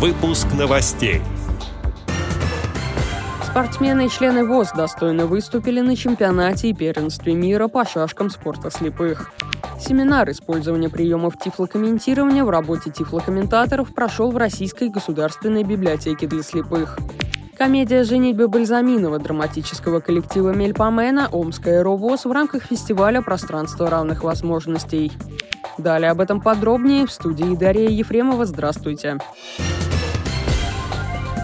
Выпуск новостей. Спортсмены и члены ВОЗ достойно выступили на чемпионате и первенстве мира по шашкам спорта слепых. Семинар использования приемов тифлокомментирования в работе тифлокомментаторов прошел в Российской государственной библиотеке для слепых. Комедия «Женитьба Бальзаминова» драматического коллектива Мельпомена «Омская РОВОЗ» в рамках фестиваля «Пространство равных возможностей». Далее об этом подробнее в студии Дарья Ефремова. Здравствуйте. Здравствуйте.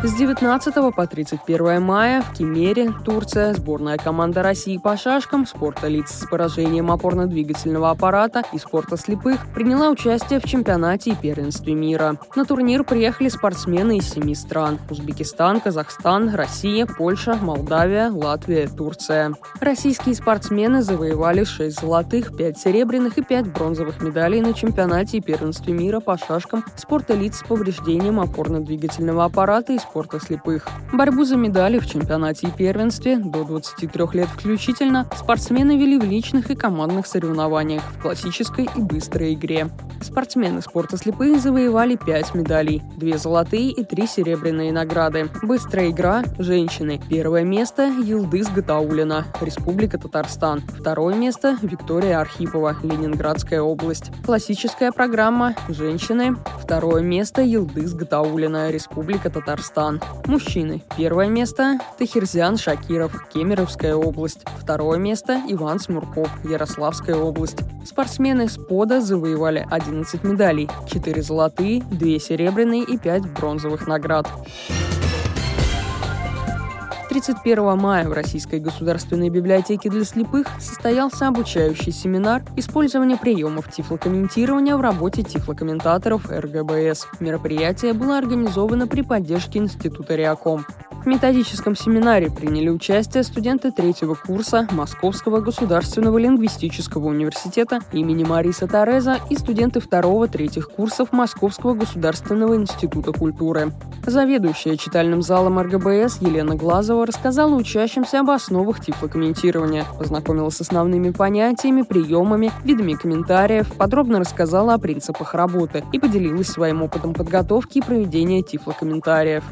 С 19 по 31 мая в Кемере, Турция, сборная команда России по шашкам, спорта лиц с поражением опорно-двигательного аппарата и спорта слепых приняла участие в чемпионате и первенстве мира. На турнир приехали спортсмены из семи стран – Узбекистан, Казахстан, Россия, Польша, Молдавия, Латвия, Турция. Российские спортсмены завоевали 6 золотых, 5 серебряных и 5 бронзовых медалей на чемпионате и первенстве мира по шашкам спорта лиц с повреждением опорно-двигательного аппарата и спорта слепых. Борьбу за медали в чемпионате и первенстве до 23 лет включительно спортсмены вели в личных и командных соревнованиях в классической и быстрой игре. Спортсмены спорта слепых завоевали 5 медалей, 2 золотые и 3 серебряные награды. Быстрая игра – женщины. Первое место – Елдыс Гатаулина, Республика Татарстан. Второе место – Виктория Архипова, Ленинградская область. Классическая программа – женщины. Второе место – Елдыс Гатаулина, Республика Татарстан. Мужчины. Первое место – Тахирзян Шакиров, Кемеровская область. Второе место – Иван Смурков, Ярославская область. Спортсмены с пода завоевали 11 медалей, 4 золотые, 2 серебряные и 5 бронзовых наград. 31 мая в Российской государственной библиотеке для слепых состоялся обучающий семинар «Использование приемов тифлокомментирования в работе тифлокомментаторов РГБС». Мероприятие было организовано при поддержке Института Реаком. Методическом семинаре приняли участие студенты третьего курса Московского государственного лингвистического университета имени Мариса Тореза и студенты второго-третьих курсов Московского государственного института культуры. Заведующая читальным залом РГБС Елена Глазова рассказала учащимся об основах тифлокомментирования, познакомила с основными понятиями, приемами, видами комментариев, подробно рассказала о принципах работы и поделилась своим опытом подготовки и проведения тифлокомментариев.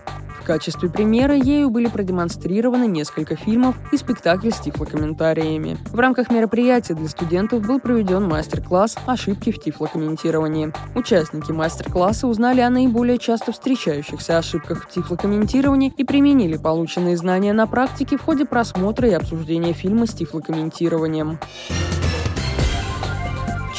В качестве примера ею были продемонстрированы несколько фильмов и спектакли с тифлокомментариями. В рамках мероприятия для студентов был проведен мастер-класс «Ошибки в тифлокомментировании». Участники мастер-класса узнали о наиболее часто встречающихся ошибках в тифлокомментировании и применили полученные знания на практике в ходе просмотра и обсуждения фильма с тифлокомментированием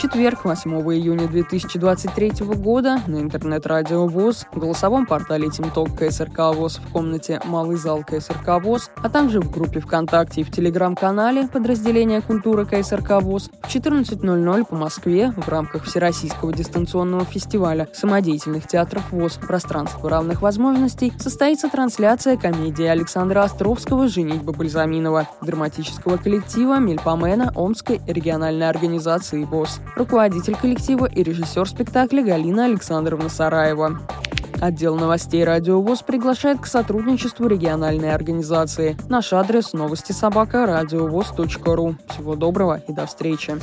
четверг, 8 июня 2023 года на интернет-радио ВОЗ, в голосовом портале ТимТок КСРК ВОЗ в комнате «Малый зал КСРК ВОЗ», а также в группе ВКонтакте и в Телеграм-канале подразделения «Культура КСРК ВОЗ» в 14.00 по Москве в рамках Всероссийского дистанционного фестиваля самодеятельных театров ВОЗ «Пространство равных возможностей» состоится трансляция комедии Александра Островского «Женитьба Бальзаминова» драматического коллектива Мельпомена Омской региональной организации ВОЗ руководитель коллектива и режиссер спектакля Галина Александровна Сараева. Отдел новостей «Радио ВОЗ» приглашает к сотрудничеству региональной организации. Наш адрес – новости собака ру. Всего доброго и до встречи.